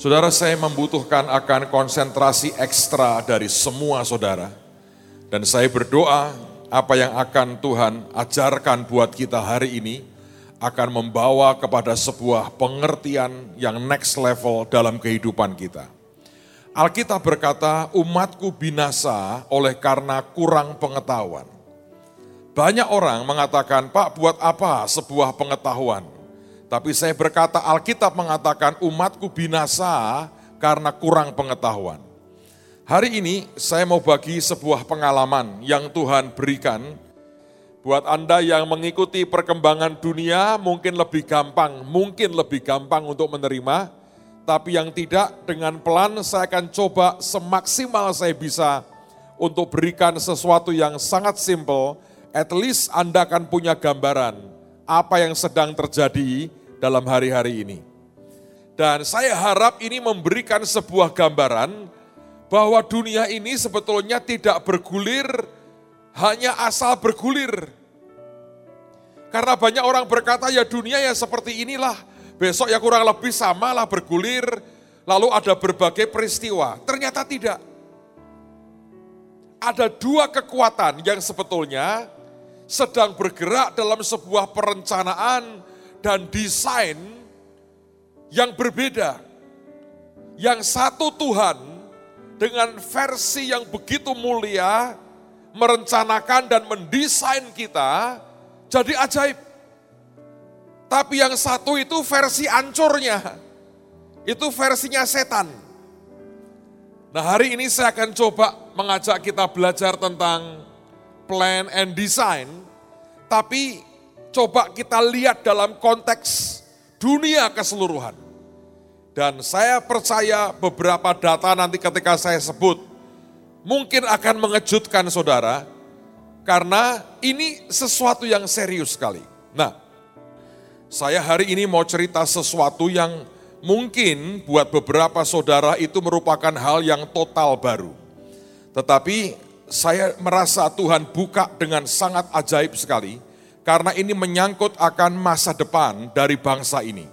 Saudara, saya membutuhkan akan konsentrasi ekstra dari semua saudara. Dan saya berdoa apa yang akan Tuhan ajarkan buat kita hari ini akan membawa kepada sebuah pengertian yang next level dalam kehidupan kita. Alkitab berkata, umatku binasa oleh karena kurang pengetahuan. Banyak orang mengatakan, Pak buat apa sebuah pengetahuan? Tapi saya berkata Alkitab mengatakan umatku binasa karena kurang pengetahuan. Hari ini saya mau bagi sebuah pengalaman yang Tuhan berikan buat Anda yang mengikuti perkembangan dunia mungkin lebih gampang, mungkin lebih gampang untuk menerima, tapi yang tidak dengan pelan saya akan coba semaksimal saya bisa untuk berikan sesuatu yang sangat simple, at least Anda akan punya gambaran apa yang sedang terjadi dalam hari-hari ini. Dan saya harap ini memberikan sebuah gambaran bahwa dunia ini sebetulnya tidak bergulir hanya asal bergulir. Karena banyak orang berkata ya dunia ya seperti inilah, besok ya kurang lebih sama lah bergulir, lalu ada berbagai peristiwa. Ternyata tidak. Ada dua kekuatan yang sebetulnya sedang bergerak dalam sebuah perencanaan dan desain yang berbeda. Yang satu Tuhan dengan versi yang begitu mulia merencanakan dan mendesain kita jadi ajaib. Tapi yang satu itu versi ancurnya. Itu versinya setan. Nah hari ini saya akan coba mengajak kita belajar tentang plan and design. Tapi coba kita lihat dalam konteks dunia keseluruhan. Dan saya percaya beberapa data nanti ketika saya sebut, mungkin akan mengejutkan saudara, karena ini sesuatu yang serius sekali. Nah, saya hari ini mau cerita sesuatu yang mungkin buat beberapa saudara itu merupakan hal yang total baru. Tetapi saya merasa Tuhan buka dengan sangat ajaib sekali, karena ini menyangkut akan masa depan dari bangsa ini.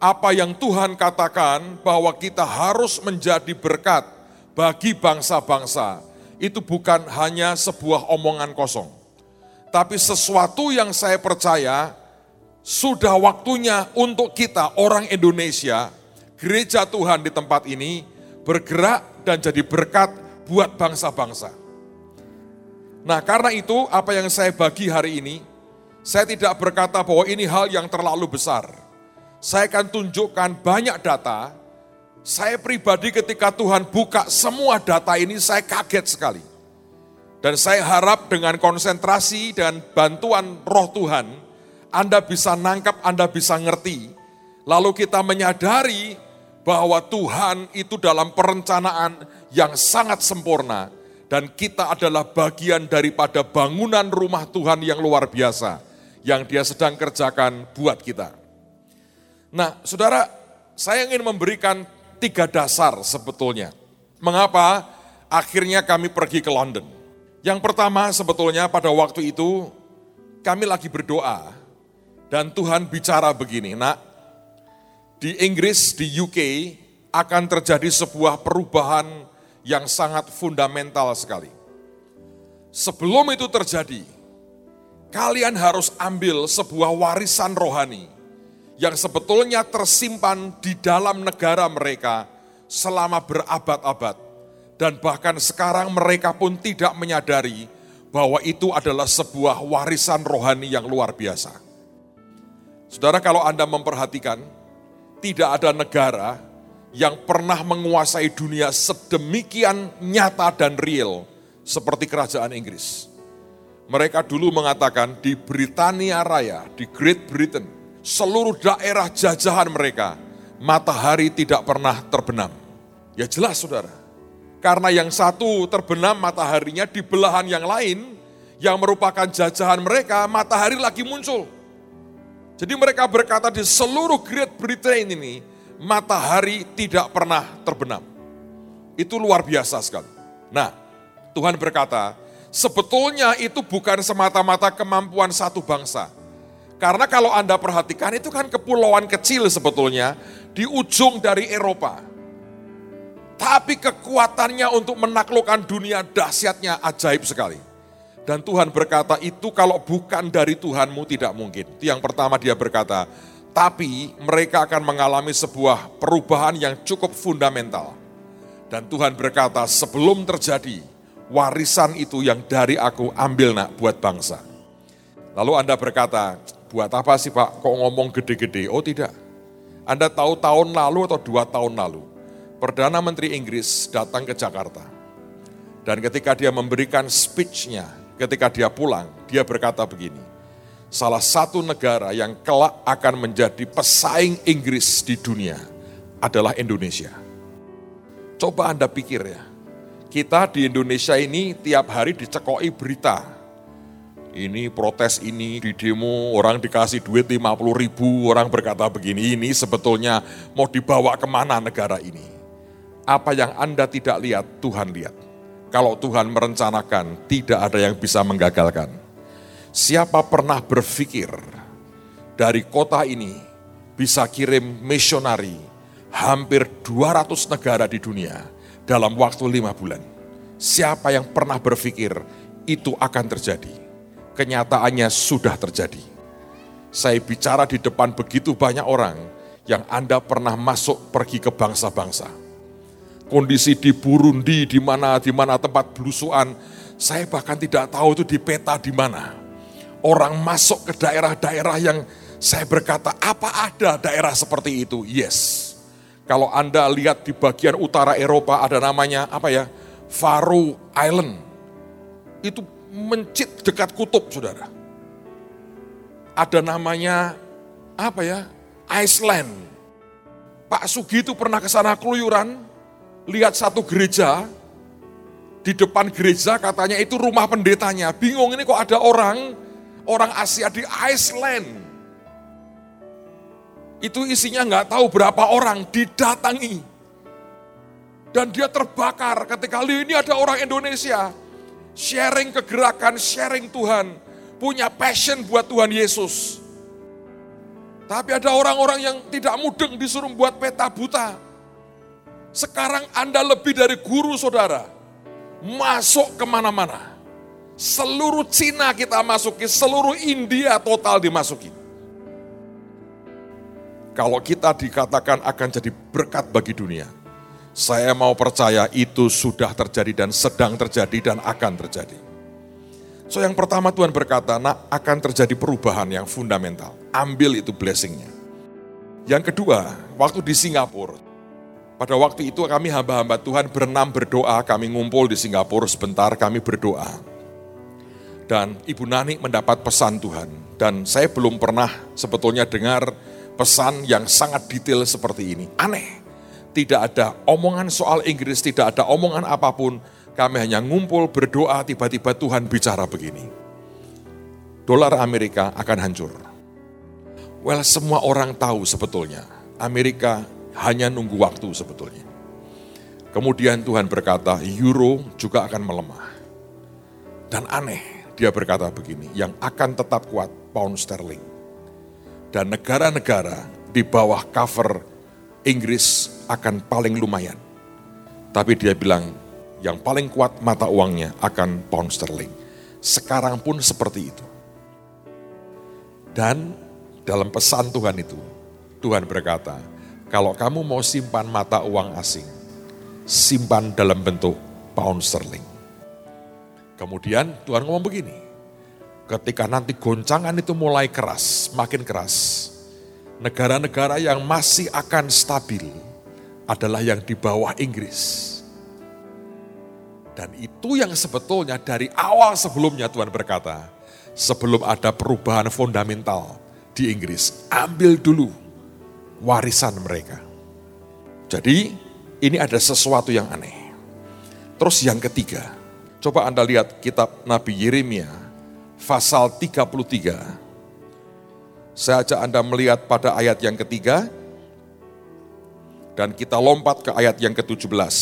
Apa yang Tuhan katakan bahwa kita harus menjadi berkat bagi bangsa-bangsa, itu bukan hanya sebuah omongan kosong. Tapi sesuatu yang saya percaya sudah waktunya untuk kita orang Indonesia, gereja Tuhan di tempat ini bergerak dan jadi berkat buat bangsa-bangsa. Nah karena itu apa yang saya bagi hari ini, saya tidak berkata bahwa ini hal yang terlalu besar. Saya akan tunjukkan banyak data. Saya pribadi ketika Tuhan buka semua data ini saya kaget sekali. Dan saya harap dengan konsentrasi dan bantuan roh Tuhan, Anda bisa nangkap, Anda bisa ngerti. Lalu kita menyadari bahwa Tuhan itu dalam perencanaan yang sangat sempurna. Dan kita adalah bagian daripada bangunan rumah Tuhan yang luar biasa yang dia sedang kerjakan buat kita. Nah, saudara, saya ingin memberikan tiga dasar sebetulnya. Mengapa akhirnya kami pergi ke London? Yang pertama sebetulnya pada waktu itu kami lagi berdoa dan Tuhan bicara begini, nak, di Inggris, di UK akan terjadi sebuah perubahan yang sangat fundamental sekali. Sebelum itu terjadi, kalian harus ambil sebuah warisan rohani yang sebetulnya tersimpan di dalam negara mereka selama berabad-abad. Dan bahkan sekarang mereka pun tidak menyadari bahwa itu adalah sebuah warisan rohani yang luar biasa. Saudara kalau Anda memperhatikan, tidak ada negara yang pernah menguasai dunia sedemikian nyata dan real seperti kerajaan Inggris. Mereka dulu mengatakan di Britania Raya, di Great Britain, seluruh daerah jajahan mereka, matahari tidak pernah terbenam. Ya jelas saudara, karena yang satu terbenam mataharinya di belahan yang lain, yang merupakan jajahan mereka, matahari lagi muncul. Jadi mereka berkata di seluruh Great Britain ini, matahari tidak pernah terbenam. Itu luar biasa sekali. Nah, Tuhan berkata, sebetulnya itu bukan semata-mata kemampuan satu bangsa. Karena kalau Anda perhatikan itu kan kepulauan kecil sebetulnya di ujung dari Eropa. Tapi kekuatannya untuk menaklukkan dunia dahsyatnya ajaib sekali. Dan Tuhan berkata itu kalau bukan dari Tuhanmu tidak mungkin. Itu yang pertama dia berkata, tapi mereka akan mengalami sebuah perubahan yang cukup fundamental. Dan Tuhan berkata sebelum terjadi, warisan itu yang dari aku ambil nak buat bangsa. Lalu Anda berkata, buat apa sih Pak kok ngomong gede-gede? Oh tidak, Anda tahu tahun lalu atau dua tahun lalu, Perdana Menteri Inggris datang ke Jakarta. Dan ketika dia memberikan speech-nya, ketika dia pulang, dia berkata begini, salah satu negara yang kelak akan menjadi pesaing Inggris di dunia adalah Indonesia. Coba Anda pikir ya, kita di Indonesia ini tiap hari dicekoi berita. Ini protes ini, di demo orang dikasih duit 50 ribu, orang berkata begini, ini sebetulnya mau dibawa ke mana negara ini apa yang Anda tidak lihat, Tuhan lihat. Kalau Tuhan merencanakan, tidak ada yang bisa menggagalkan. Siapa pernah berpikir dari kota ini bisa kirim misionari hampir 200 negara di dunia dalam waktu lima bulan? Siapa yang pernah berpikir itu akan terjadi? Kenyataannya sudah terjadi. Saya bicara di depan begitu banyak orang yang Anda pernah masuk pergi ke bangsa-bangsa kondisi di Burundi, di mana di mana tempat belusuan, saya bahkan tidak tahu itu di peta di mana. Orang masuk ke daerah-daerah yang saya berkata, apa ada daerah seperti itu? Yes. Kalau Anda lihat di bagian utara Eropa ada namanya apa ya? Faroe Island. Itu mencit dekat kutub, Saudara. Ada namanya apa ya? Iceland. Pak Sugi itu pernah ke sana keluyuran, lihat satu gereja, di depan gereja katanya itu rumah pendetanya. Bingung ini kok ada orang, orang Asia di Iceland. Itu isinya nggak tahu berapa orang didatangi. Dan dia terbakar ketika ini ada orang Indonesia. Sharing kegerakan, sharing Tuhan. Punya passion buat Tuhan Yesus. Tapi ada orang-orang yang tidak mudeng disuruh buat peta buta sekarang Anda lebih dari guru saudara. Masuk ke mana-mana. Seluruh Cina kita masuki, seluruh India total dimasuki. Kalau kita dikatakan akan jadi berkat bagi dunia, saya mau percaya itu sudah terjadi dan sedang terjadi dan akan terjadi. So yang pertama Tuhan berkata, nak akan terjadi perubahan yang fundamental. Ambil itu blessingnya. Yang kedua, waktu di Singapura, pada waktu itu kami hamba-hamba Tuhan berenam berdoa, kami ngumpul di Singapura sebentar, kami berdoa. Dan Ibu Nani mendapat pesan Tuhan. Dan saya belum pernah sebetulnya dengar pesan yang sangat detail seperti ini. Aneh, tidak ada omongan soal Inggris, tidak ada omongan apa pun. Kami hanya ngumpul berdoa, tiba-tiba Tuhan bicara begini. Dolar Amerika akan hancur. Well, semua orang tahu sebetulnya Amerika hanya nunggu waktu sebetulnya. Kemudian Tuhan berkata, euro juga akan melemah. Dan aneh, dia berkata begini, yang akan tetap kuat pound sterling. Dan negara-negara di bawah cover Inggris akan paling lumayan. Tapi dia bilang, yang paling kuat mata uangnya akan pound sterling. Sekarang pun seperti itu. Dan dalam pesan Tuhan itu, Tuhan berkata, kalau kamu mau simpan mata uang asing, simpan dalam bentuk pound sterling. Kemudian Tuhan ngomong begini, ketika nanti goncangan itu mulai keras, makin keras, negara-negara yang masih akan stabil adalah yang di bawah Inggris. Dan itu yang sebetulnya dari awal sebelumnya Tuhan berkata, sebelum ada perubahan fundamental di Inggris, ambil dulu warisan mereka. Jadi ini ada sesuatu yang aneh. Terus yang ketiga, coba Anda lihat kitab Nabi Yeremia pasal 33. Saya ajak Anda melihat pada ayat yang ketiga, dan kita lompat ke ayat yang ke-17.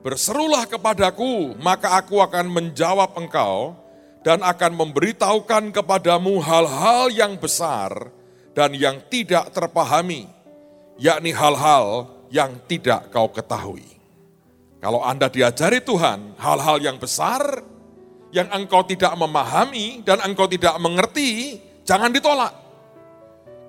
Berserulah kepadaku, maka aku akan menjawab engkau, dan akan memberitahukan kepadamu hal-hal yang besar dan yang tidak terpahami yakni hal-hal yang tidak kau ketahui. Kalau Anda diajari Tuhan hal-hal yang besar, yang engkau tidak memahami dan engkau tidak mengerti, jangan ditolak.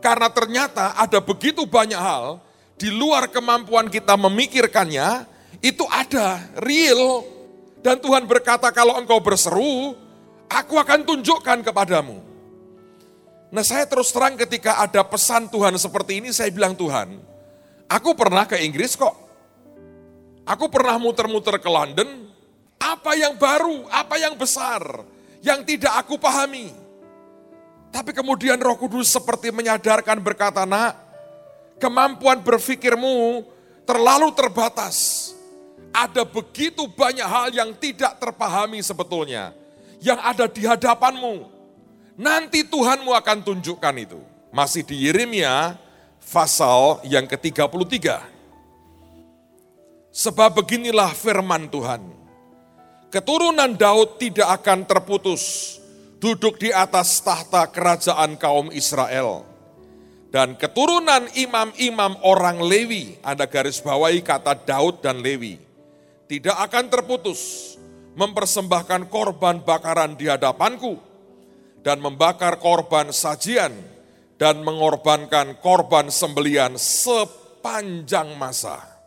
Karena ternyata ada begitu banyak hal di luar kemampuan kita memikirkannya, itu ada, real. Dan Tuhan berkata kalau engkau berseru, aku akan tunjukkan kepadamu. Nah saya terus terang ketika ada pesan Tuhan seperti ini, saya bilang Tuhan, aku pernah ke Inggris kok. Aku pernah muter-muter ke London, apa yang baru, apa yang besar, yang tidak aku pahami. Tapi kemudian roh kudus seperti menyadarkan berkata, nak, kemampuan berpikirmu terlalu terbatas. Ada begitu banyak hal yang tidak terpahami sebetulnya. Yang ada di hadapanmu. Nanti Tuhanmu akan tunjukkan itu. Masih di Yeremia pasal yang ke-33. Sebab beginilah firman Tuhan keturunan Daud tidak akan terputus duduk di atas tahta kerajaan kaum Israel. Dan keturunan imam-imam orang Lewi, ada garis bawahi kata Daud dan Lewi, tidak akan terputus mempersembahkan korban bakaran di hadapanku dan membakar korban sajian dan mengorbankan korban sembelian sepanjang masa.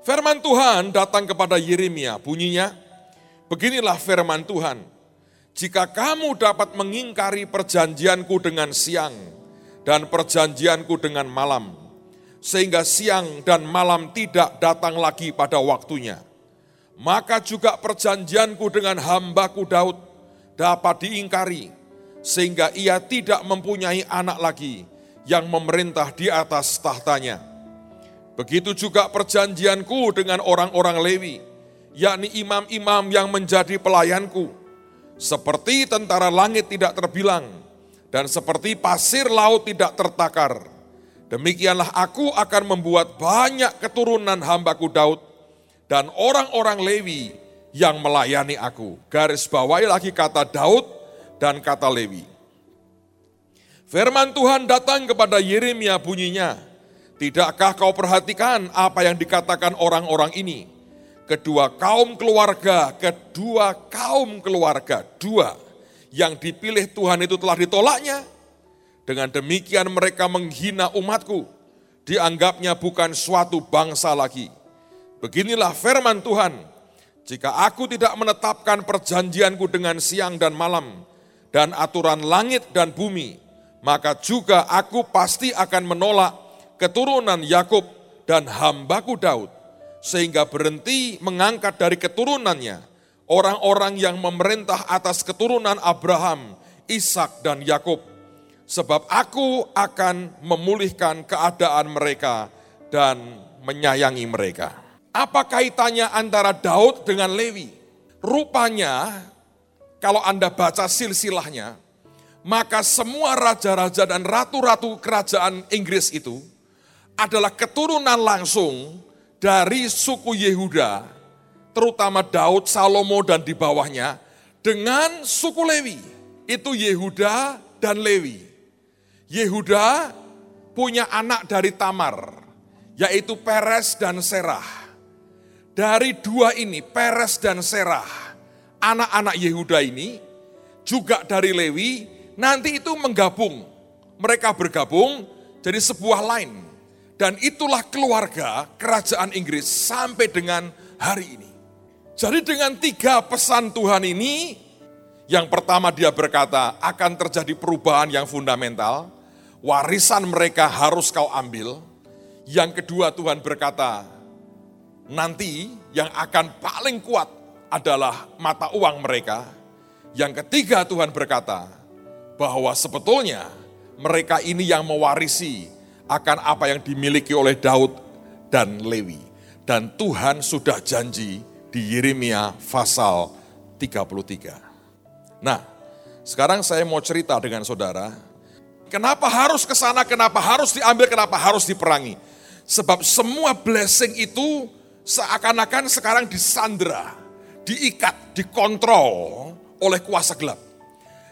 Firman Tuhan datang kepada Yeremia, bunyinya, beginilah firman Tuhan, jika kamu dapat mengingkari perjanjianku dengan siang dan perjanjianku dengan malam, sehingga siang dan malam tidak datang lagi pada waktunya, maka juga perjanjianku dengan hambaku Daud dapat diingkari, sehingga ia tidak mempunyai anak lagi yang memerintah di atas tahtanya Begitu juga perjanjianku dengan orang-orang Lewi, yakni imam-imam yang menjadi pelayanku. Seperti tentara langit tidak terbilang, dan seperti pasir laut tidak tertakar. Demikianlah aku akan membuat banyak keturunan hambaku Daud dan orang-orang Lewi yang melayani aku. Garis bawahi lagi kata Daud dan kata Lewi. Firman Tuhan datang kepada Yeremia bunyinya, Tidakkah kau perhatikan apa yang dikatakan orang-orang ini? Kedua kaum keluarga, kedua kaum keluarga, dua yang dipilih Tuhan itu telah ditolaknya. Dengan demikian mereka menghina umatku, dianggapnya bukan suatu bangsa lagi. Beginilah firman Tuhan, jika aku tidak menetapkan perjanjianku dengan siang dan malam, dan aturan langit dan bumi, maka juga aku pasti akan menolak keturunan Yakub dan hambaku Daud, sehingga berhenti mengangkat dari keturunannya orang-orang yang memerintah atas keturunan Abraham, Ishak dan Yakub. Sebab aku akan memulihkan keadaan mereka dan menyayangi mereka. Apa kaitannya antara Daud dengan Lewi? Rupanya kalau Anda baca silsilahnya, maka semua raja-raja dan ratu-ratu kerajaan Inggris itu adalah keturunan langsung dari suku Yehuda, terutama Daud, Salomo dan di bawahnya, dengan suku Lewi. Itu Yehuda dan Lewi. Yehuda punya anak dari Tamar, yaitu Peres dan Serah. Dari dua ini, Peres dan Serah, anak-anak Yehuda ini, juga dari Lewi, nanti itu menggabung. Mereka bergabung jadi sebuah line dan itulah keluarga kerajaan Inggris sampai dengan hari ini. Jadi dengan tiga pesan Tuhan ini, yang pertama dia berkata akan terjadi perubahan yang fundamental, warisan mereka harus kau ambil. Yang kedua Tuhan berkata, nanti yang akan paling kuat adalah mata uang mereka. Yang ketiga Tuhan berkata, bahwa sebetulnya mereka ini yang mewarisi akan apa yang dimiliki oleh Daud dan Lewi. Dan Tuhan sudah janji di Yeremia pasal 33. Nah, sekarang saya mau cerita dengan saudara, kenapa harus ke sana, kenapa harus diambil, kenapa harus diperangi. Sebab semua blessing itu seakan-akan sekarang disandra, diikat, dikontrol oleh kuasa gelap.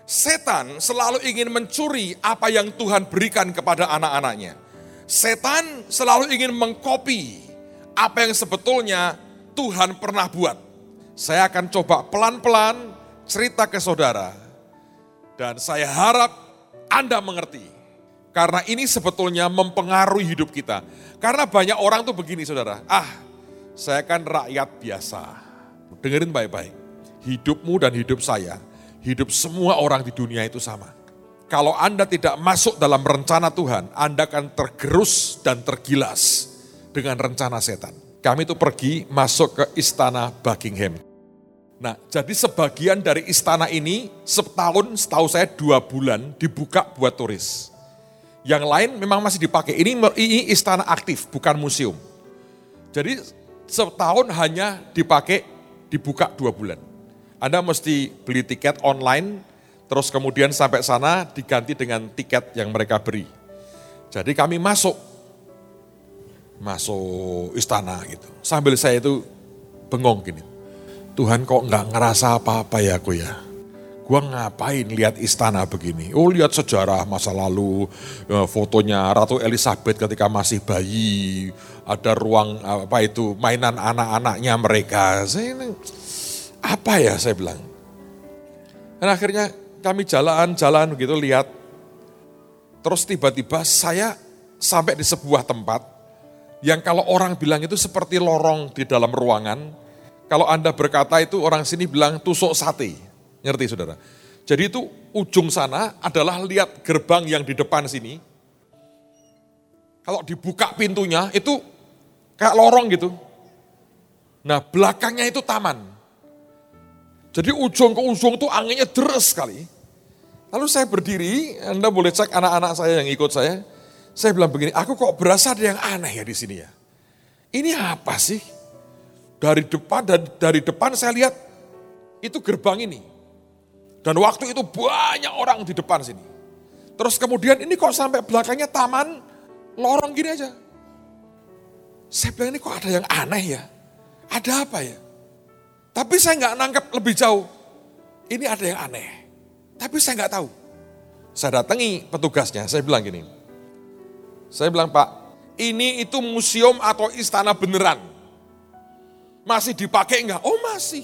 Setan selalu ingin mencuri apa yang Tuhan berikan kepada anak-anaknya Setan selalu ingin mengkopi apa yang sebetulnya Tuhan pernah buat. Saya akan coba pelan-pelan cerita ke saudara. Dan saya harap Anda mengerti. Karena ini sebetulnya mempengaruhi hidup kita. Karena banyak orang tuh begini saudara. Ah, saya kan rakyat biasa. Dengerin baik-baik. Hidupmu dan hidup saya, hidup semua orang di dunia itu sama. Kalau Anda tidak masuk dalam rencana Tuhan, Anda akan tergerus dan tergilas dengan rencana setan. Kami itu pergi masuk ke istana Buckingham. Nah, jadi sebagian dari istana ini setahun, setahu saya dua bulan dibuka buat turis. Yang lain memang masih dipakai. Ini, ini istana aktif, bukan museum. Jadi setahun hanya dipakai, dibuka dua bulan. Anda mesti beli tiket online, Terus kemudian sampai sana diganti dengan tiket yang mereka beri. Jadi kami masuk, masuk istana gitu. Sambil saya itu bengong gini. Tuhan kok nggak ngerasa apa-apa ya aku ya. Gua ngapain lihat istana begini? Oh lihat sejarah masa lalu, ya, fotonya Ratu Elizabeth ketika masih bayi, ada ruang apa itu mainan anak-anaknya mereka. Saya ini, apa ya saya bilang. Dan akhirnya kami jalan-jalan begitu lihat. Terus tiba-tiba saya sampai di sebuah tempat yang kalau orang bilang itu seperti lorong di dalam ruangan. Kalau Anda berkata itu orang sini bilang tusuk sate. Ngerti saudara? Jadi itu ujung sana adalah lihat gerbang yang di depan sini. Kalau dibuka pintunya itu kayak lorong gitu. Nah belakangnya itu taman. Jadi ujung ke ujung tuh anginnya deres sekali. Lalu saya berdiri, Anda boleh cek anak-anak saya yang ikut saya. Saya bilang begini, aku kok berasa ada yang aneh ya di sini ya. Ini apa sih? Dari depan dan dari depan saya lihat itu gerbang ini. Dan waktu itu banyak orang di depan sini. Terus kemudian ini kok sampai belakangnya taman lorong gini aja. Saya bilang ini kok ada yang aneh ya. Ada apa ya? Tapi saya nggak nangkep lebih jauh. Ini ada yang aneh. Tapi saya nggak tahu. Saya datangi petugasnya, saya bilang gini. Saya bilang, Pak, ini itu museum atau istana beneran. Masih dipakai enggak? Oh masih.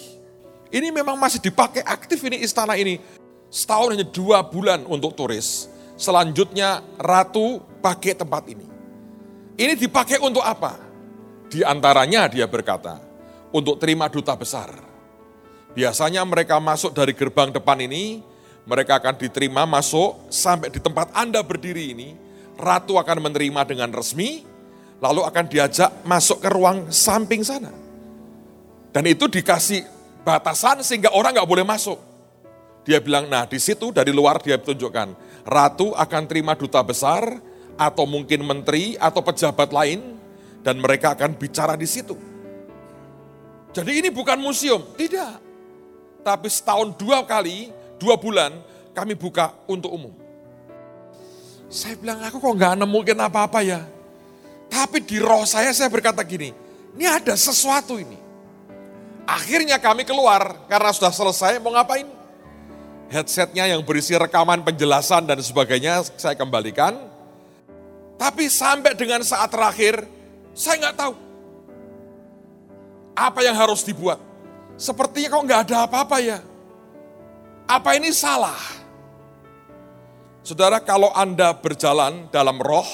Ini memang masih dipakai aktif ini istana ini. Setahun hanya dua bulan untuk turis. Selanjutnya ratu pakai tempat ini. Ini dipakai untuk apa? Di antaranya dia berkata, untuk terima duta besar. Biasanya mereka masuk dari gerbang depan ini, mereka akan diterima masuk sampai di tempat Anda berdiri ini, ratu akan menerima dengan resmi, lalu akan diajak masuk ke ruang samping sana. Dan itu dikasih batasan sehingga orang nggak boleh masuk. Dia bilang, nah di situ dari luar dia tunjukkan, ratu akan terima duta besar, atau mungkin menteri, atau pejabat lain, dan mereka akan bicara di situ. Jadi ini bukan museum, tidak. Tapi setahun dua kali, dua bulan kami buka untuk umum. Saya bilang, aku kok nggak nemuin apa-apa ya. Tapi di roh saya, saya berkata gini, ini ada sesuatu ini. Akhirnya kami keluar, karena sudah selesai, mau ngapain? Headsetnya yang berisi rekaman penjelasan dan sebagainya, saya kembalikan. Tapi sampai dengan saat terakhir, saya nggak tahu apa yang harus dibuat? Sepertinya kok nggak ada apa-apa ya. Apa ini salah? Saudara, kalau Anda berjalan dalam roh,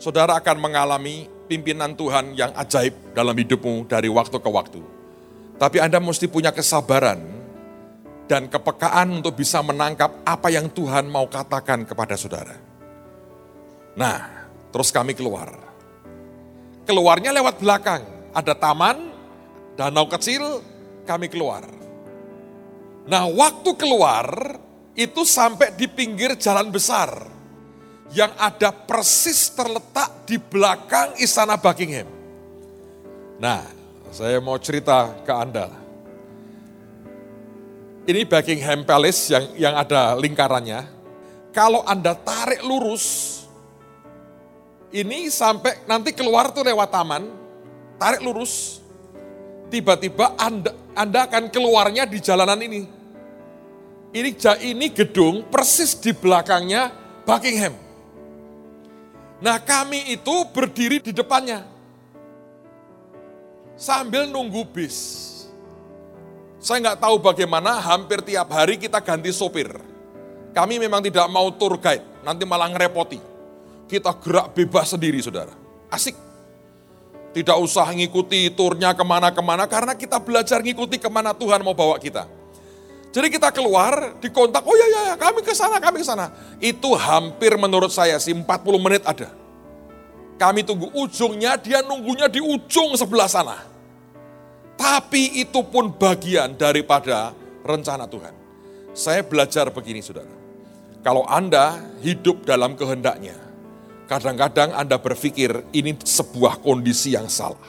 saudara akan mengalami pimpinan Tuhan yang ajaib dalam hidupmu dari waktu ke waktu. Tapi Anda mesti punya kesabaran dan kepekaan untuk bisa menangkap apa yang Tuhan mau katakan kepada saudara. Nah, terus kami keluar. Keluarnya lewat belakang. Ada taman, danau kecil, kami keluar. Nah waktu keluar itu sampai di pinggir jalan besar yang ada persis terletak di belakang istana Buckingham. Nah, saya mau cerita ke Anda. Ini Buckingham Palace yang yang ada lingkarannya. Kalau Anda tarik lurus, ini sampai nanti keluar tuh lewat taman, tarik lurus, tiba-tiba Anda, anda akan keluarnya di jalanan ini. Ini ini gedung persis di belakangnya Buckingham. Nah kami itu berdiri di depannya. Sambil nunggu bis. Saya nggak tahu bagaimana hampir tiap hari kita ganti sopir. Kami memang tidak mau tour guide, nanti malah ngerepoti. Kita gerak bebas sendiri saudara. Asik. Tidak usah ngikuti turnya ke mana-kemana karena kita belajar ngikuti ke mana Tuhan mau bawa kita. Jadi kita keluar, dikontak, oh ya ya, ya kami ke sana, kami ke sana. Itu hampir menurut saya sih 40 menit ada. Kami tunggu ujungnya, dia nunggunya di ujung sebelah sana. Tapi itu pun bagian daripada rencana Tuhan. Saya belajar begini saudara. Kalau Anda hidup dalam kehendaknya, kadang-kadang Anda berpikir ini sebuah kondisi yang salah.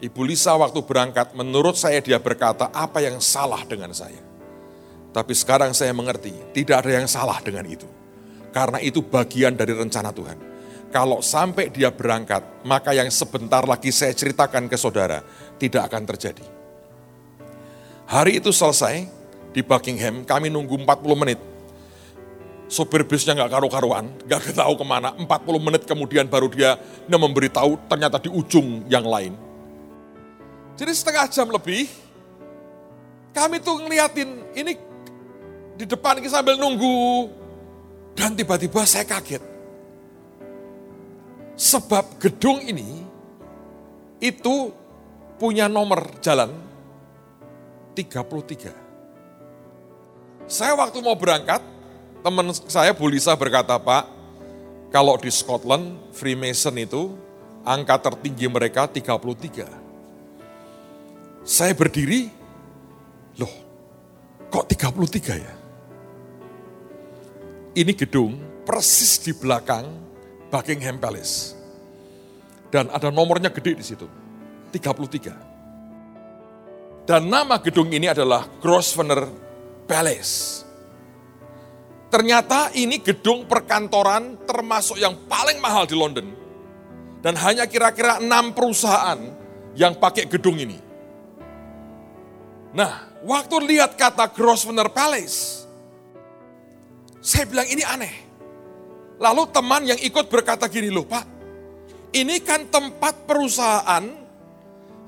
Ibu Lisa waktu berangkat, menurut saya dia berkata, apa yang salah dengan saya? Tapi sekarang saya mengerti, tidak ada yang salah dengan itu. Karena itu bagian dari rencana Tuhan. Kalau sampai dia berangkat, maka yang sebentar lagi saya ceritakan ke saudara, tidak akan terjadi. Hari itu selesai, di Buckingham, kami nunggu 40 menit. Sopir bisnya nggak karu-karuan, nggak tahu ke mana. 40 menit kemudian baru dia memberitahu ternyata di ujung yang lain. Jadi setengah jam lebih, kami tuh ngeliatin, ini di depan kita sambil nunggu. Dan tiba-tiba saya kaget. Sebab gedung ini itu punya nomor jalan 33. Saya waktu mau berangkat, teman saya Bu Lisa berkata, Pak, kalau di Scotland, Freemason itu angka tertinggi mereka 33. Saya berdiri, loh kok 33 ya? ini gedung persis di belakang Buckingham Palace. Dan ada nomornya gede di situ, 33. Dan nama gedung ini adalah Grosvenor Palace. Ternyata ini gedung perkantoran termasuk yang paling mahal di London. Dan hanya kira-kira enam perusahaan yang pakai gedung ini. Nah, waktu lihat kata Grosvenor Palace, saya bilang ini aneh. Lalu teman yang ikut berkata gini loh Pak, ini kan tempat perusahaan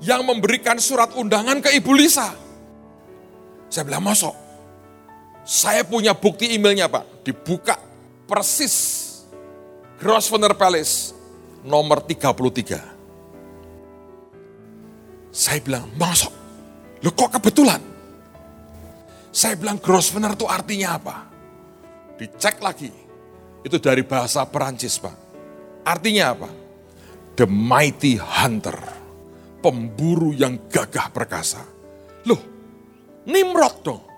yang memberikan surat undangan ke Ibu Lisa. Saya bilang masuk. Saya punya bukti emailnya Pak, dibuka persis Grosvenor Palace nomor 33. Saya bilang, masuk. Loh kok kebetulan? Saya bilang Grosvenor itu artinya apa? Dicek lagi. Itu dari bahasa Perancis, Pak. Artinya apa? The mighty hunter. Pemburu yang gagah perkasa. Loh, Nimrod dong.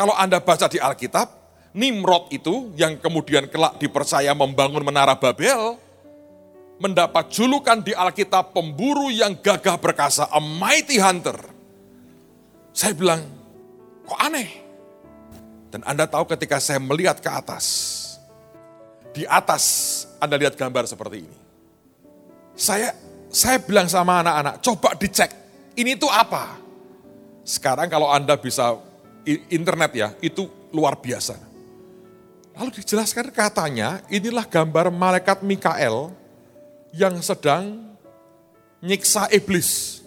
Kalau Anda baca di Alkitab, Nimrod itu yang kemudian kelak dipercaya membangun menara Babel, mendapat julukan di Alkitab pemburu yang gagah perkasa, a mighty hunter. Saya bilang, kok aneh? Dan Anda tahu ketika saya melihat ke atas, di atas Anda lihat gambar seperti ini. Saya saya bilang sama anak-anak, coba dicek, ini itu apa? Sekarang kalau Anda bisa internet ya, itu luar biasa. Lalu dijelaskan katanya, inilah gambar malaikat Mikael yang sedang nyiksa iblis.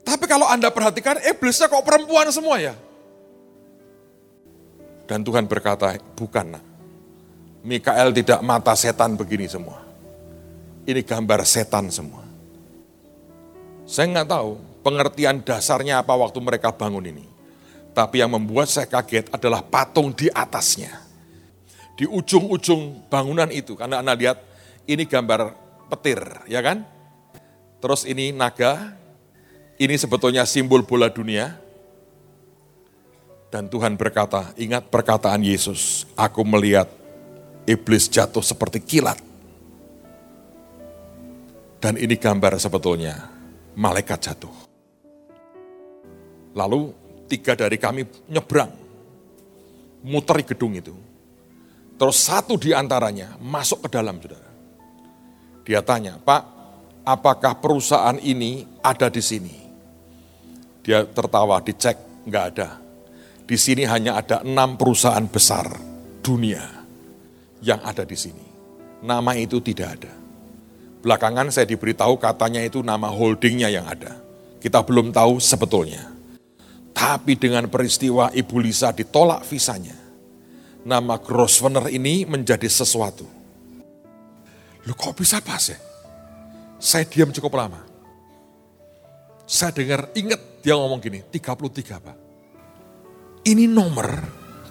Tapi kalau Anda perhatikan, iblisnya kok perempuan semua ya? Dan Tuhan berkata, bukan. Mikael tidak mata setan begini semua. Ini gambar setan semua. Saya nggak tahu pengertian dasarnya apa waktu mereka bangun ini. Tapi yang membuat saya kaget adalah patung di atasnya. Di ujung-ujung bangunan itu, karena Anda lihat ini gambar petir, ya kan? Terus ini naga, ini sebetulnya simbol bola dunia, dan Tuhan berkata, ingat perkataan Yesus, aku melihat iblis jatuh seperti kilat. Dan ini gambar sebetulnya malaikat jatuh. Lalu tiga dari kami nyebrang, muteri gedung itu. Terus satu di antaranya masuk ke dalam, saudara. Dia tanya, Pak, apakah perusahaan ini ada di sini? Dia tertawa, dicek, nggak ada. Di sini hanya ada enam perusahaan besar dunia yang ada di sini. nama itu tidak ada. Belakangan saya diberitahu katanya itu nama holdingnya yang ada. Kita belum tahu sebetulnya. Tapi dengan peristiwa Ibu Lisa ditolak visanya, nama Grosvenor ini menjadi sesuatu. Lu kok bisa pas ya? Saya diam cukup lama. Saya dengar, ingat dia ngomong gini, 33 Pak. Ini nomor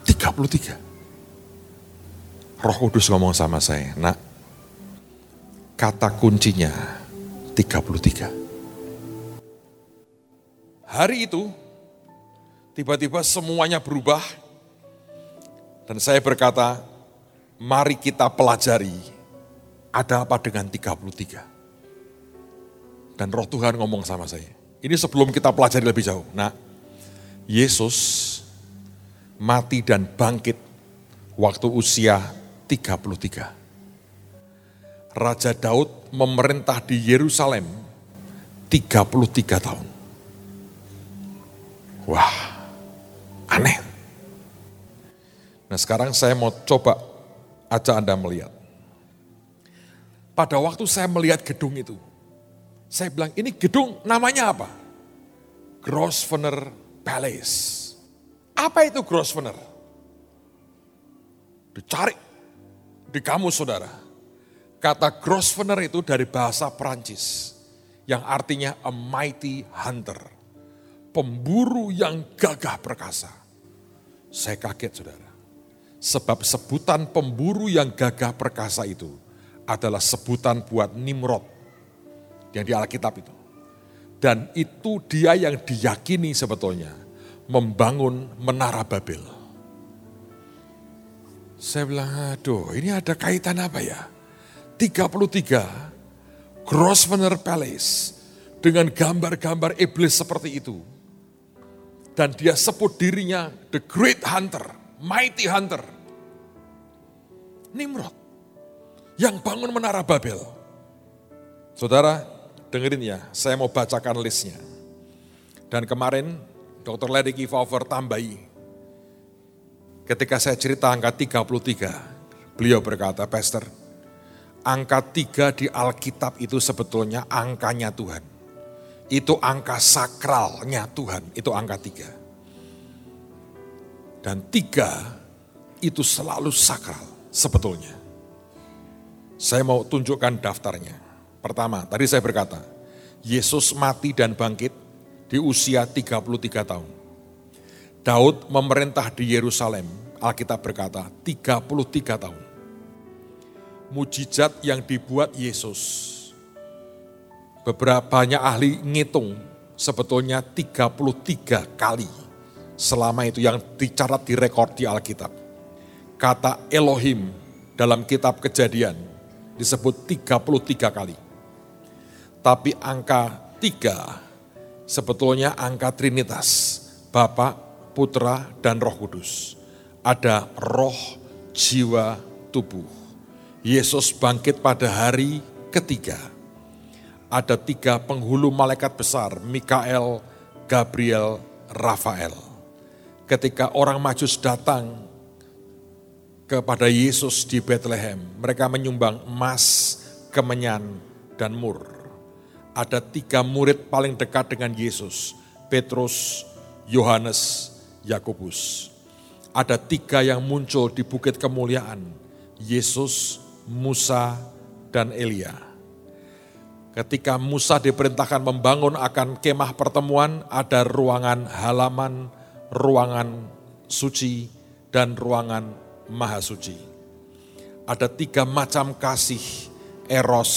33. Roh Kudus ngomong sama saya, nak, kata kuncinya 33. Hari itu, tiba-tiba semuanya berubah. Dan saya berkata, mari kita pelajari ada apa dengan 33. Dan roh Tuhan ngomong sama saya. Ini sebelum kita pelajari lebih jauh. Nah, Yesus mati dan bangkit waktu usia 33. Raja Daud memerintah di Yerusalem 33 tahun. Wah, aneh. Nah sekarang saya mau coba ajak Anda melihat. Pada waktu saya melihat gedung itu, saya bilang ini gedung namanya apa? Grosvenor Palace. Apa itu Grosvenor? Dicari di kamu saudara. Kata Grosvenor itu dari bahasa Perancis yang artinya a mighty hunter pemburu yang gagah perkasa. Saya kaget saudara. Sebab sebutan pemburu yang gagah perkasa itu adalah sebutan buat Nimrod yang di Alkitab itu. Dan itu dia yang diyakini sebetulnya membangun menara Babel. Saya bilang, aduh ini ada kaitan apa ya? 33 Grosvenor Palace dengan gambar-gambar iblis seperti itu dan dia sebut dirinya the great hunter, mighty hunter. Nimrod yang bangun menara Babel. Saudara, dengerin ya, saya mau bacakan listnya. Dan kemarin Dr. Lady Kifauver tambahi, ketika saya cerita angka 33, beliau berkata, Pastor, angka 3 di Alkitab itu sebetulnya angkanya Tuhan itu angka sakralnya Tuhan, itu angka tiga. Dan tiga itu selalu sakral sebetulnya. Saya mau tunjukkan daftarnya. Pertama, tadi saya berkata, Yesus mati dan bangkit di usia 33 tahun. Daud memerintah di Yerusalem, Alkitab berkata 33 tahun. Mujizat yang dibuat Yesus beberapa banyak ahli ngitung sebetulnya 33 kali selama itu yang dicatat di rekor di Alkitab. Kata Elohim dalam kitab kejadian disebut 33 kali. Tapi angka 3 sebetulnya angka Trinitas, Bapa, Putra, dan Roh Kudus. Ada roh, jiwa, tubuh. Yesus bangkit pada hari ketiga ada tiga penghulu malaikat besar, Mikael, Gabriel, Rafael. Ketika orang majus datang kepada Yesus di Bethlehem, mereka menyumbang emas, kemenyan, dan mur. Ada tiga murid paling dekat dengan Yesus, Petrus, Yohanes, Yakobus. Ada tiga yang muncul di bukit kemuliaan, Yesus, Musa, dan Elia Ketika Musa diperintahkan membangun akan kemah pertemuan, ada ruangan halaman, ruangan suci, dan ruangan maha suci. Ada tiga macam kasih, eros,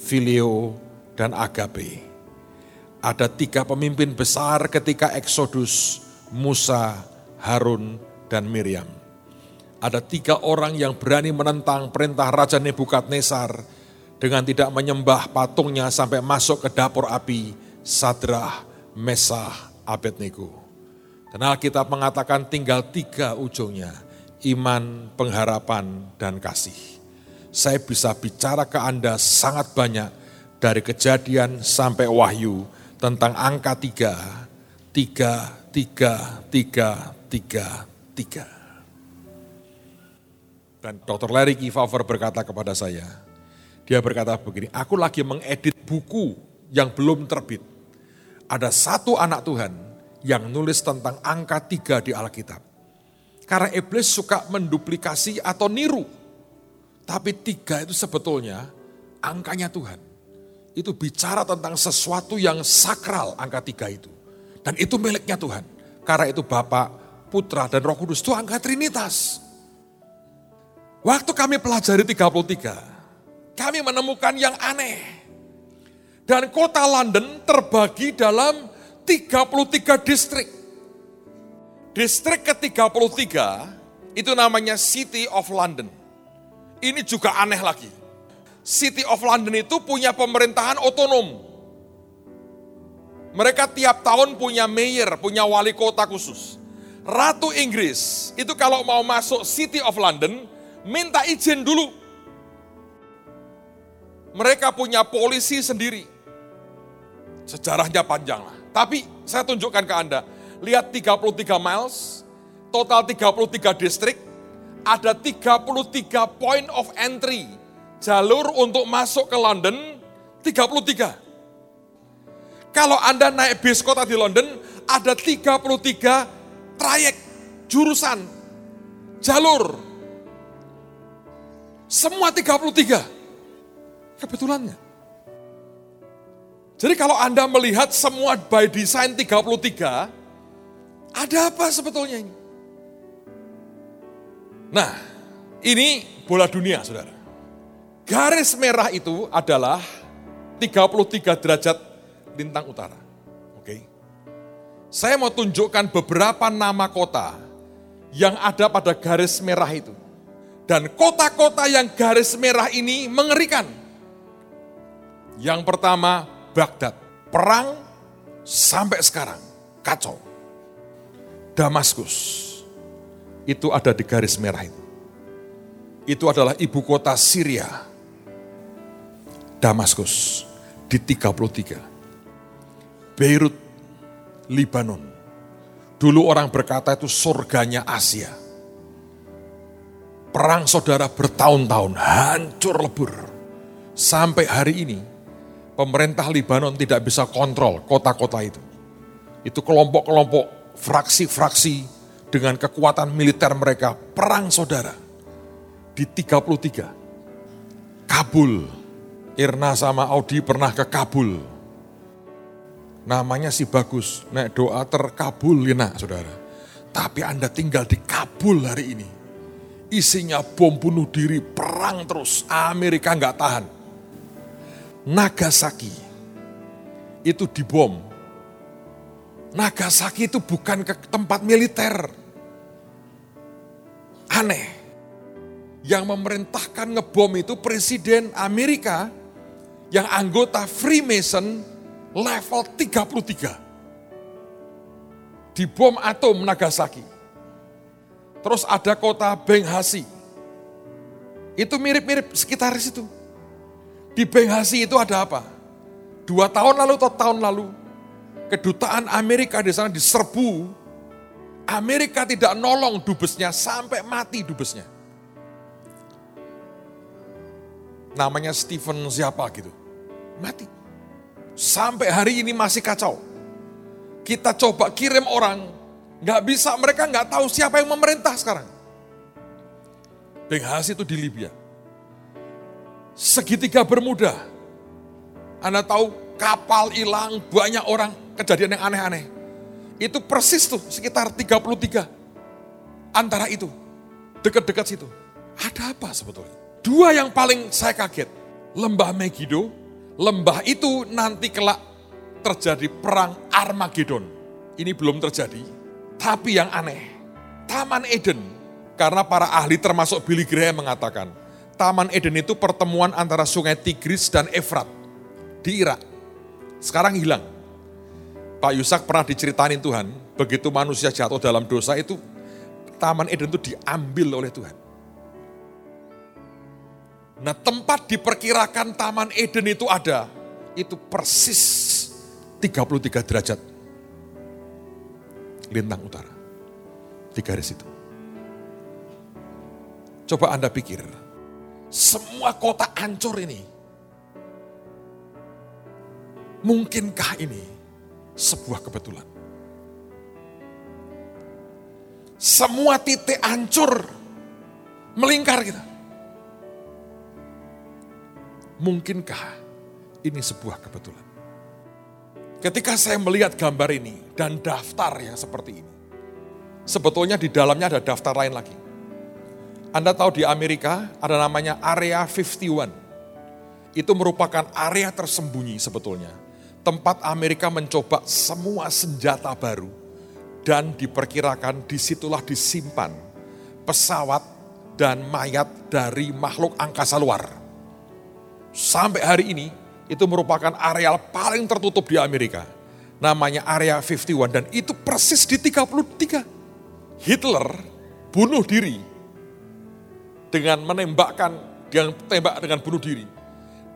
filio, dan agape. Ada tiga pemimpin besar ketika Exodus, Musa, Harun, dan Miriam. Ada tiga orang yang berani menentang perintah Raja Nebukadnezar dengan tidak menyembah patungnya sampai masuk ke dapur api Sadrah, Mesah, Abednego. Dan Alkitab mengatakan tinggal tiga ujungnya, iman, pengharapan, dan kasih. Saya bisa bicara ke Anda sangat banyak dari kejadian sampai wahyu tentang angka tiga, tiga, tiga, tiga, tiga, tiga. Dan Dr. Larry Kiefer berkata kepada saya, dia berkata begini, aku lagi mengedit buku yang belum terbit. Ada satu anak Tuhan yang nulis tentang angka tiga di Alkitab. Karena iblis suka menduplikasi atau niru. Tapi tiga itu sebetulnya angkanya Tuhan. Itu bicara tentang sesuatu yang sakral angka tiga itu. Dan itu miliknya Tuhan. Karena itu Bapak, Putra, dan Roh Kudus itu angka Trinitas. Waktu kami pelajari 33, kami menemukan yang aneh. Dan kota London terbagi dalam 33 distrik. Distrik ke-33 itu namanya City of London. Ini juga aneh lagi. City of London itu punya pemerintahan otonom. Mereka tiap tahun punya mayor, punya wali kota khusus. Ratu Inggris itu kalau mau masuk City of London, minta izin dulu. Mereka punya polisi sendiri. Sejarahnya panjang lah. Tapi saya tunjukkan ke Anda. Lihat 33 miles, total 33 distrik, ada 33 point of entry. Jalur untuk masuk ke London 33. Kalau Anda naik bis kota di London, ada 33 trayek, jurusan, jalur semua 33. Kebetulannya. Jadi kalau Anda melihat semua by design 33, ada apa sebetulnya ini? Nah, ini bola dunia, saudara. Garis merah itu adalah 33 derajat lintang utara. Oke. Saya mau tunjukkan beberapa nama kota yang ada pada garis merah itu. Dan kota-kota yang garis merah ini mengerikan. Yang pertama Baghdad. Perang sampai sekarang. Kacau. Damaskus. Itu ada di garis merah itu. Itu adalah ibu kota Syria. Damaskus di 33. Beirut, Libanon. Dulu orang berkata itu surganya Asia. Perang saudara bertahun-tahun hancur lebur. Sampai hari ini pemerintah Libanon tidak bisa kontrol kota-kota itu. Itu kelompok-kelompok fraksi-fraksi dengan kekuatan militer mereka perang saudara di 33. Kabul. Irna sama Audi pernah ke Kabul. Namanya sih bagus, nek doa terkabul ya nak saudara. Tapi Anda tinggal di Kabul hari ini Isinya bom bunuh diri, perang terus. Amerika nggak tahan. Nagasaki itu dibom. Nagasaki itu bukan ke tempat militer. Aneh. Yang memerintahkan ngebom itu Presiden Amerika yang anggota Freemason level 33. Dibom atom Nagasaki. Terus ada kota Benghasi. Itu mirip-mirip sekitar situ. Di Benghasi itu ada apa? Dua tahun lalu atau tahun lalu, kedutaan Amerika di sana diserbu. Amerika tidak nolong dubesnya sampai mati dubesnya. Namanya Stephen siapa gitu. Mati. Sampai hari ini masih kacau. Kita coba kirim orang Nggak bisa, mereka nggak tahu siapa yang memerintah sekarang. Benghas itu di Libya. Segitiga bermuda. Anda tahu kapal hilang, banyak orang, kejadian yang aneh-aneh. Itu persis tuh, sekitar 33. Antara itu, dekat-dekat situ. Ada apa sebetulnya? Dua yang paling saya kaget. Lembah Megiddo, lembah itu nanti kelak terjadi perang Armageddon. Ini belum terjadi, tapi yang aneh, Taman Eden, karena para ahli termasuk Billy Graham mengatakan, Taman Eden itu pertemuan antara sungai Tigris dan Efrat di Irak. Sekarang hilang. Pak Yusak pernah diceritain Tuhan, begitu manusia jatuh dalam dosa itu, Taman Eden itu diambil oleh Tuhan. Nah tempat diperkirakan Taman Eden itu ada, itu persis 33 derajat lintang utara. Di garis itu. Coba Anda pikir, semua kota hancur ini. Mungkinkah ini sebuah kebetulan? Semua titik hancur, melingkar kita. Mungkinkah ini sebuah kebetulan? Ketika saya melihat gambar ini dan daftar yang seperti ini, sebetulnya di dalamnya ada daftar lain lagi. Anda tahu di Amerika ada namanya Area 51. Itu merupakan area tersembunyi sebetulnya. Tempat Amerika mencoba semua senjata baru dan diperkirakan di situlah disimpan pesawat dan mayat dari makhluk angkasa luar. Sampai hari ini itu merupakan areal paling tertutup di Amerika. Namanya Area 51 dan itu persis di 33. Hitler bunuh diri dengan menembakkan dengan tembak dengan bunuh diri.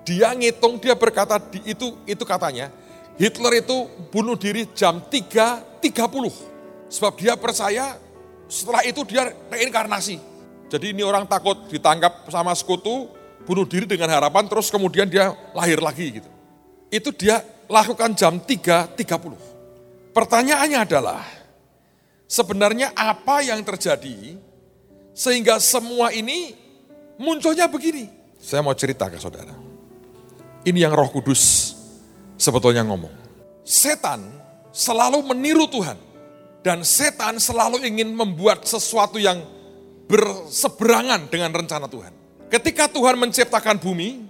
Dia ngitung, dia berkata di itu itu katanya Hitler itu bunuh diri jam 3.30 Sebab dia percaya setelah itu dia reinkarnasi. Jadi ini orang takut ditangkap sama sekutu, bunuh diri dengan harapan terus kemudian dia lahir lagi gitu. Itu dia lakukan jam 3.30. Pertanyaannya adalah, sebenarnya apa yang terjadi sehingga semua ini munculnya begini? Saya mau cerita ke saudara. Ini yang roh kudus sebetulnya ngomong. Setan selalu meniru Tuhan. Dan setan selalu ingin membuat sesuatu yang berseberangan dengan rencana Tuhan. Ketika Tuhan menciptakan bumi,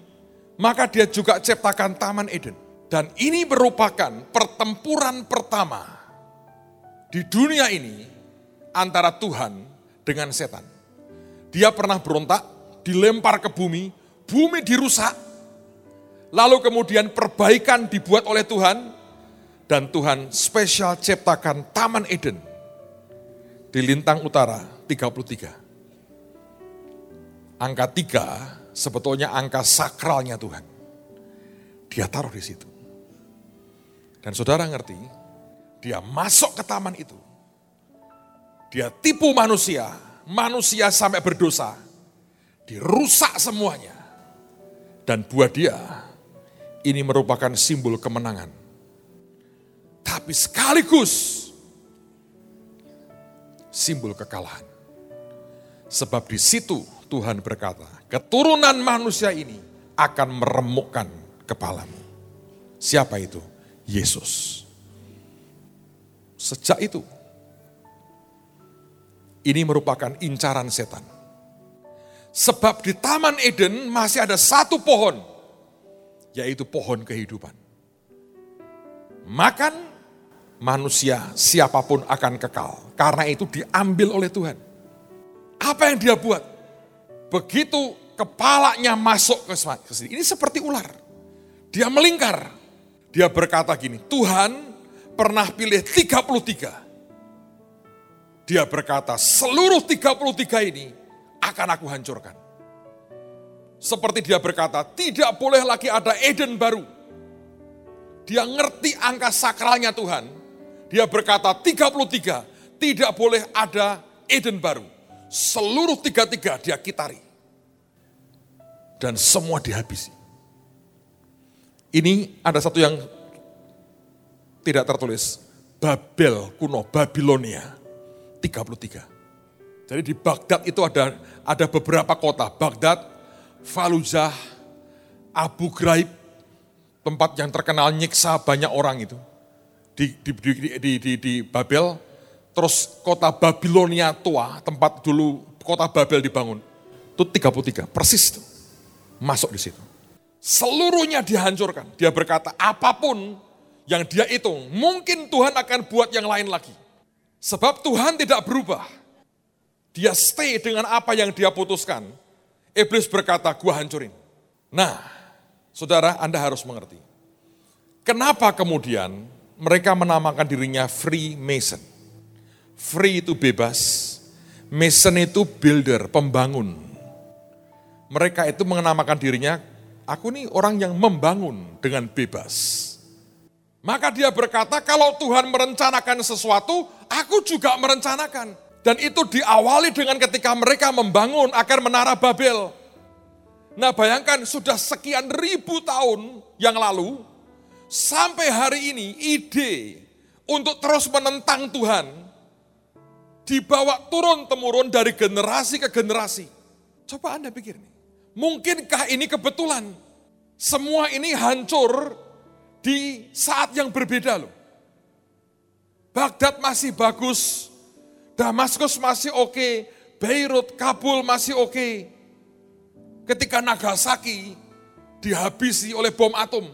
maka dia juga ciptakan Taman Eden. Dan ini merupakan pertempuran pertama di dunia ini antara Tuhan dengan setan. Dia pernah berontak, dilempar ke bumi, bumi dirusak, lalu kemudian perbaikan dibuat oleh Tuhan, dan Tuhan spesial ciptakan Taman Eden di lintang utara 33. Angka 3 sebetulnya angka sakralnya Tuhan. Dia taruh di situ. Dan saudara ngerti, dia masuk ke taman itu. Dia tipu manusia, manusia sampai berdosa. Dirusak semuanya. Dan buat dia, ini merupakan simbol kemenangan tapi sekaligus simbol kekalahan. Sebab di situ Tuhan berkata, keturunan manusia ini akan meremukkan kepalamu. Siapa itu? Yesus. Sejak itu, ini merupakan incaran setan. Sebab di Taman Eden masih ada satu pohon, yaitu pohon kehidupan. Makan manusia siapa pun akan kekal. Karena itu diambil oleh Tuhan. Apa yang dia buat? Begitu kepalanya masuk ke sini. Ini seperti ular. Dia melingkar. Dia berkata gini, Tuhan pernah pilih 33. Dia berkata, seluruh 33 ini akan aku hancurkan. Seperti dia berkata, tidak boleh lagi ada Eden baru. Dia ngerti angka sakralnya Tuhan dia berkata 33, tidak boleh ada Eden baru. Seluruh tiga-tiga dia kitari. Dan semua dihabisi. Ini ada satu yang tidak tertulis. Babel kuno, Babilonia. 33. Jadi di Baghdad itu ada ada beberapa kota. Baghdad, Fallujah, Abu Ghraib, tempat yang terkenal nyiksa banyak orang itu di, di, di, di, di, di Babel, terus kota Babilonia tua, tempat dulu kota Babel dibangun. Itu 33, persis itu. Masuk di situ. Seluruhnya dihancurkan. Dia berkata, apa pun yang dia hitung, mungkin Tuhan akan buat yang lain lagi. Sebab Tuhan tidak berubah. Dia stay dengan apa yang dia putuskan. Iblis berkata, gua hancurin. Nah, saudara Anda harus mengerti. Kenapa kemudian mereka menamakan dirinya Free Mason. Free itu bebas, Mason itu builder, pembangun. Mereka itu menamakan dirinya, aku nih orang yang membangun dengan bebas. Maka dia berkata, kalau Tuhan merencanakan sesuatu, aku juga merencanakan. Dan itu diawali dengan ketika mereka membangun akan menara Babel. Nah bayangkan sudah sekian ribu tahun yang lalu, sampai hari ini ide untuk terus menentang Tuhan, dibawa turun-temurun dari generasi ke generasi. Coba Anda pikir nih, mungkinkah ini kebetulan? Semua ini hancur di saat yang berbeda loh. Baghdad masih bagus, Damaskus masih oke, Beirut, Kabul masih oke. Ketika Nagasaki dihabisi oleh bom atom.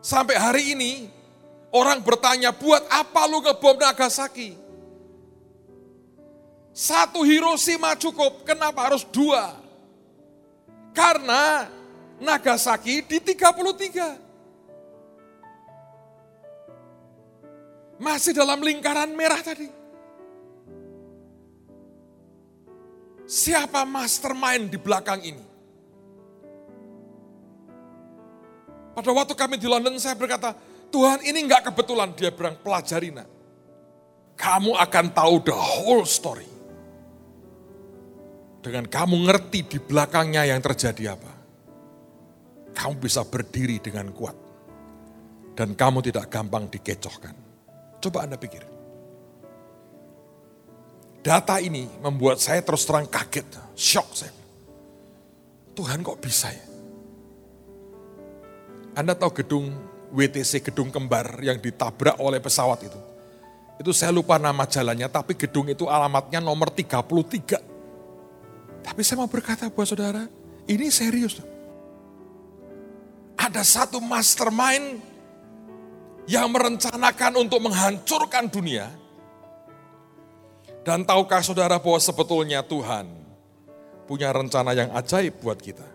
Sampai hari ini orang bertanya, buat apa lu ngebom Nagasaki? Satu Hiroshima cukup, kenapa harus dua? Karena Nagasaki di 33. Masih dalam lingkaran merah tadi. Siapa mastermind di belakang ini? Pada waktu kami di London saya berkata, Tuhan ini enggak kebetulan. Dia bilang, pelajari nak. Kamu akan tahu the whole story. Dengan kamu ngerti di belakangnya yang terjadi apa. Kamu bisa berdiri dengan kuat. Dan kamu tidak gampang dikecohkan. Coba Anda pikir. Data ini membuat saya terus terang kaget, shock saya. Tuhan kok bisa ya? Anda tahu gedung WTC, gedung kembar yang ditabrak oleh pesawat itu. Itu saya lupa nama jalannya, tapi gedung itu alamatnya nomor 33. Tapi saya mau berkata buat saudara, ini serius. Ada satu mastermind yang merencanakan untuk menghancurkan dunia. Dan tahukah saudara bahwa sebetulnya Tuhan punya rencana yang ajaib buat kita.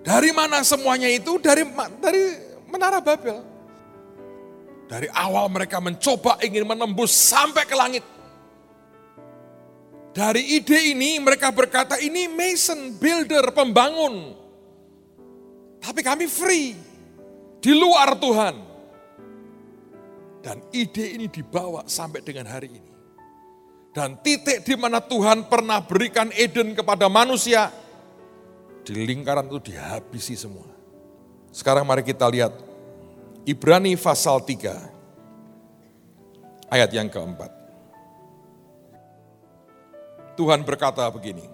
Dari mana semuanya itu? Dari dari menara Babel. Dari awal mereka mencoba ingin menembus sampai ke langit. Dari ide ini mereka berkata ini mason, builder, pembangun. Tapi kami free, di luar Tuhan. Dan ide ini dibawa sampai dengan hari ini. Dan titik di mana Tuhan pernah berikan Eden kepada manusia, di lingkaran itu dihabisi semua. Sekarang mari kita lihat Ibrani pasal 3 ayat yang keempat. Tuhan berkata begini,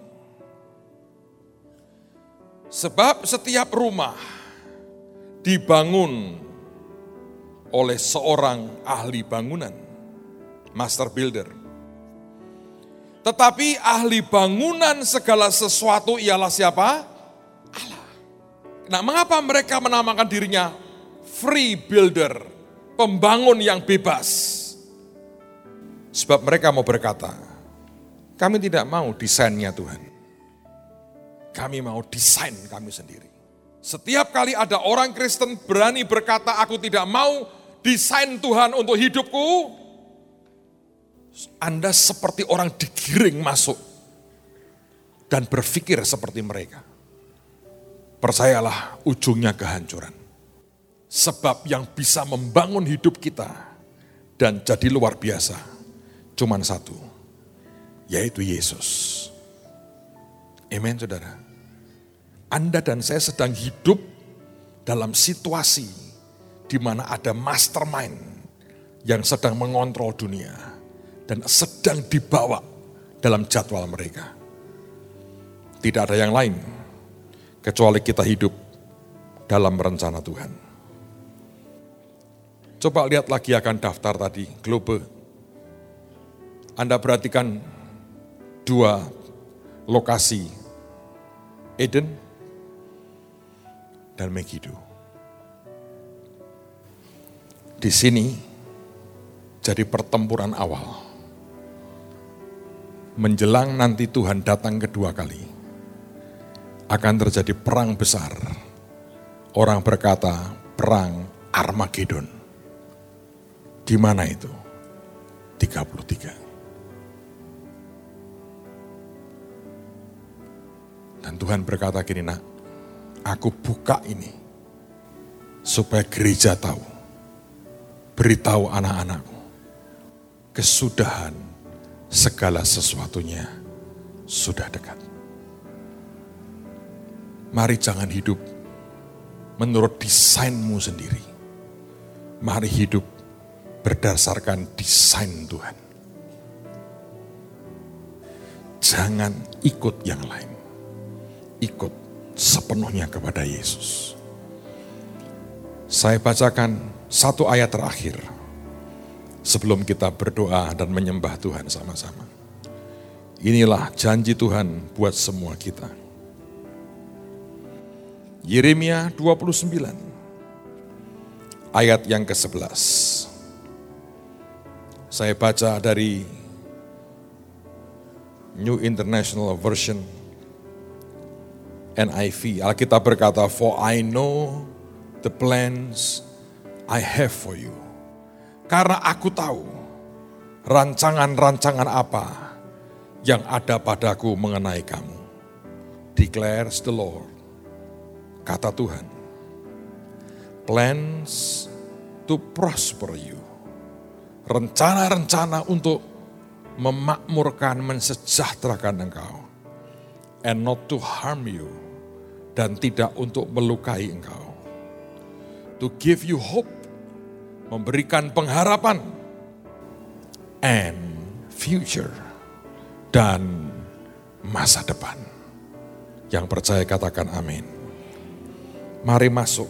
Sebab setiap rumah dibangun oleh seorang ahli bangunan, master builder. Tetapi ahli bangunan segala sesuatu ialah siapa? Allah. Nah, mengapa mereka menamakan dirinya free builder, pembangun yang bebas? Sebab mereka mau berkata, kami tidak mau desainnya Tuhan. Kami mau desain kami sendiri. Setiap kali ada orang Kristen berani berkata, aku tidak mau desain Tuhan untuk hidupku, Anda seperti orang digiring masuk dan berpikir seperti mereka. Percayalah ujungnya kehancuran. Sebab yang bisa membangun hidup kita dan jadi luar biasa, cuman satu, yaitu Yesus. Amin saudara. Anda dan saya sedang hidup dalam situasi di mana ada mastermind yang sedang mengontrol dunia dan sedang dibawa dalam jadwal mereka. Tidak ada yang lain kecuali kita hidup dalam rencana Tuhan. Coba lihat lagi akan daftar tadi, globe. Anda perhatikan dua lokasi, Eden dan Megiddo. Di sini jadi pertempuran awal. Menjelang nanti Tuhan datang kedua kali, akan terjadi perang besar. Orang berkata perang Armageddon. Di mana itu? 33. Dan Tuhan berkata gini, nak, aku buka ini supaya gereja tahu beritahu anak-anakku kesudahan segala sesuatunya sudah dekat. Mari jangan hidup menurut desainmu sendiri. Mari hidup berdasarkan desain Tuhan. Jangan ikut yang lain. Ikut sepenuhnya kepada Yesus. Saya bacakan satu ayat terakhir sebelum kita berdoa dan menyembah Tuhan sama-sama. Inilah janji Tuhan buat semua kita. Yeremia 29 ayat yang ke-11. Saya baca dari New International Version NIV. Alkitab berkata, For I know the plans I have for you. Karena aku tahu rancangan-rancangan apa yang ada padaku mengenai kamu. Declares the Lord. Kata Tuhan. Plans to prosper you. Rencana-rencana untuk memakmurkan, mensejahterakan engkau. And not to harm you. Dan tidak untuk melukai engkau. To give you hope. Memberikan pengharapan. And future. Dan masa depan. Yang percaya katakan amin. Mari masuk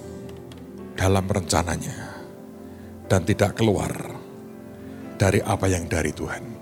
dalam rencananya. Dan tidak keluar dari apa yang dari Tuhan.